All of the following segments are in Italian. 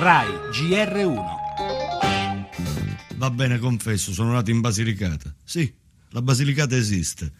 RAI GR1 Va bene, confesso, sono nato in Basilicata. Sì, la Basilicata esiste.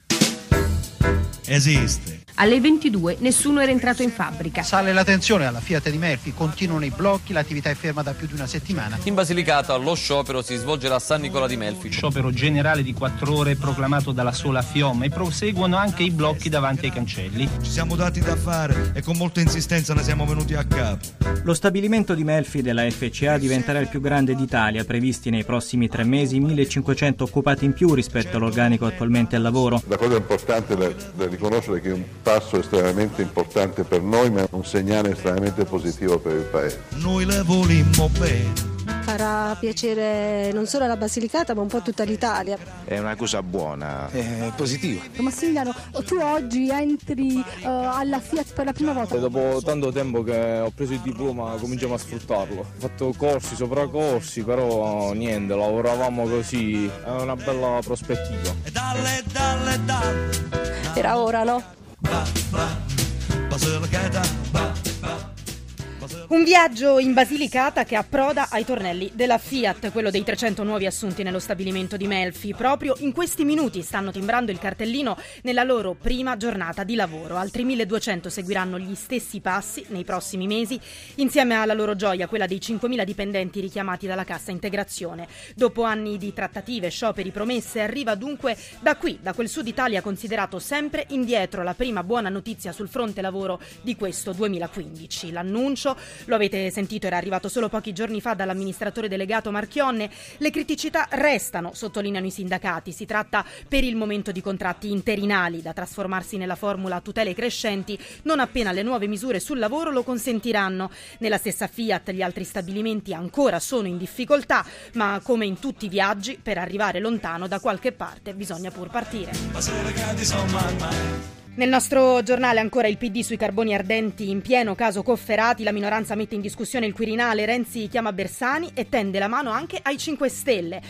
Esiste. Alle 22 nessuno era entrato in fabbrica. Sale la tensione alla Fiat di Melfi, continuano i blocchi, l'attività è ferma da più di una settimana. In Basilicata lo sciopero si svolgerà a San Nicola di Melfi. Sciopero generale di quattro ore proclamato dalla sola Fiom e proseguono anche i blocchi davanti ai cancelli. Ci siamo dati da fare e con molta insistenza ne siamo venuti a capo. Lo stabilimento di Melfi della FCA diventerà il più grande d'Italia, previsti nei prossimi tre mesi 1500 occupati in più rispetto all'organico attualmente al lavoro. La cosa importante da, da riconoscere è che un passo estremamente importante per noi, ma un segnale estremamente positivo per il Paese. Noi le volimmo bene. Farà piacere non solo alla Basilicata ma un po' a tutta l'Italia. È una cosa buona. È positiva. Massimiliano, tu oggi entri uh, alla Fiat per la prima volta? E dopo tanto tempo che ho preso il diploma cominciamo a sfruttarlo. Ho fatto corsi, sopracorsi, però niente, lavoravamo così, è una bella prospettiva. Dalle, dalle, dalle. Era ora, no? Un viaggio in Basilicata che approda ai tornelli della Fiat, quello dei 300 nuovi assunti nello stabilimento di Melfi. Proprio in questi minuti stanno timbrando il cartellino nella loro prima giornata di lavoro. Altri 1200 seguiranno gli stessi passi nei prossimi mesi, insieme alla loro gioia, quella dei 5.000 dipendenti richiamati dalla cassa integrazione. Dopo anni di trattative, scioperi, promesse, arriva dunque da qui, da quel sud Italia considerato sempre indietro, la prima buona notizia sul fronte lavoro di questo 2015. L'annuncio lo avete sentito, era arrivato solo pochi giorni fa dall'amministratore delegato Marchionne. Le criticità restano, sottolineano i sindacati. Si tratta per il momento di contratti interinali da trasformarsi nella formula tutele crescenti non appena le nuove misure sul lavoro lo consentiranno. Nella stessa Fiat gli altri stabilimenti ancora sono in difficoltà, ma come in tutti i viaggi, per arrivare lontano da qualche parte bisogna pur partire. Nel nostro giornale ancora il PD sui carboni ardenti in pieno caso Cofferati, la minoranza mette in discussione il Quirinale, Renzi chiama Bersani e tende la mano anche ai 5 Stelle.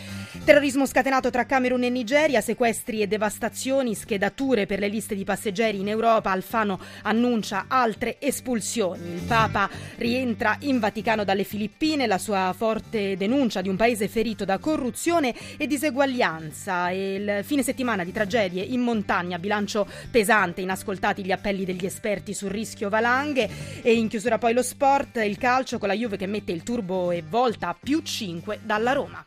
Terrorismo scatenato tra Camerun e Nigeria, sequestri e devastazioni, schedature per le liste di passeggeri in Europa, Alfano annuncia altre espulsioni. Il Papa rientra in Vaticano dalle Filippine, la sua forte denuncia di un paese ferito da corruzione e diseguaglianza il fine settimana di tragedie in montagna, bilancio pesante inascoltati gli appelli degli esperti sul rischio valanghe e in chiusura poi lo sport, il calcio con la Juve che mette il turbo e volta a più 5 dalla Roma.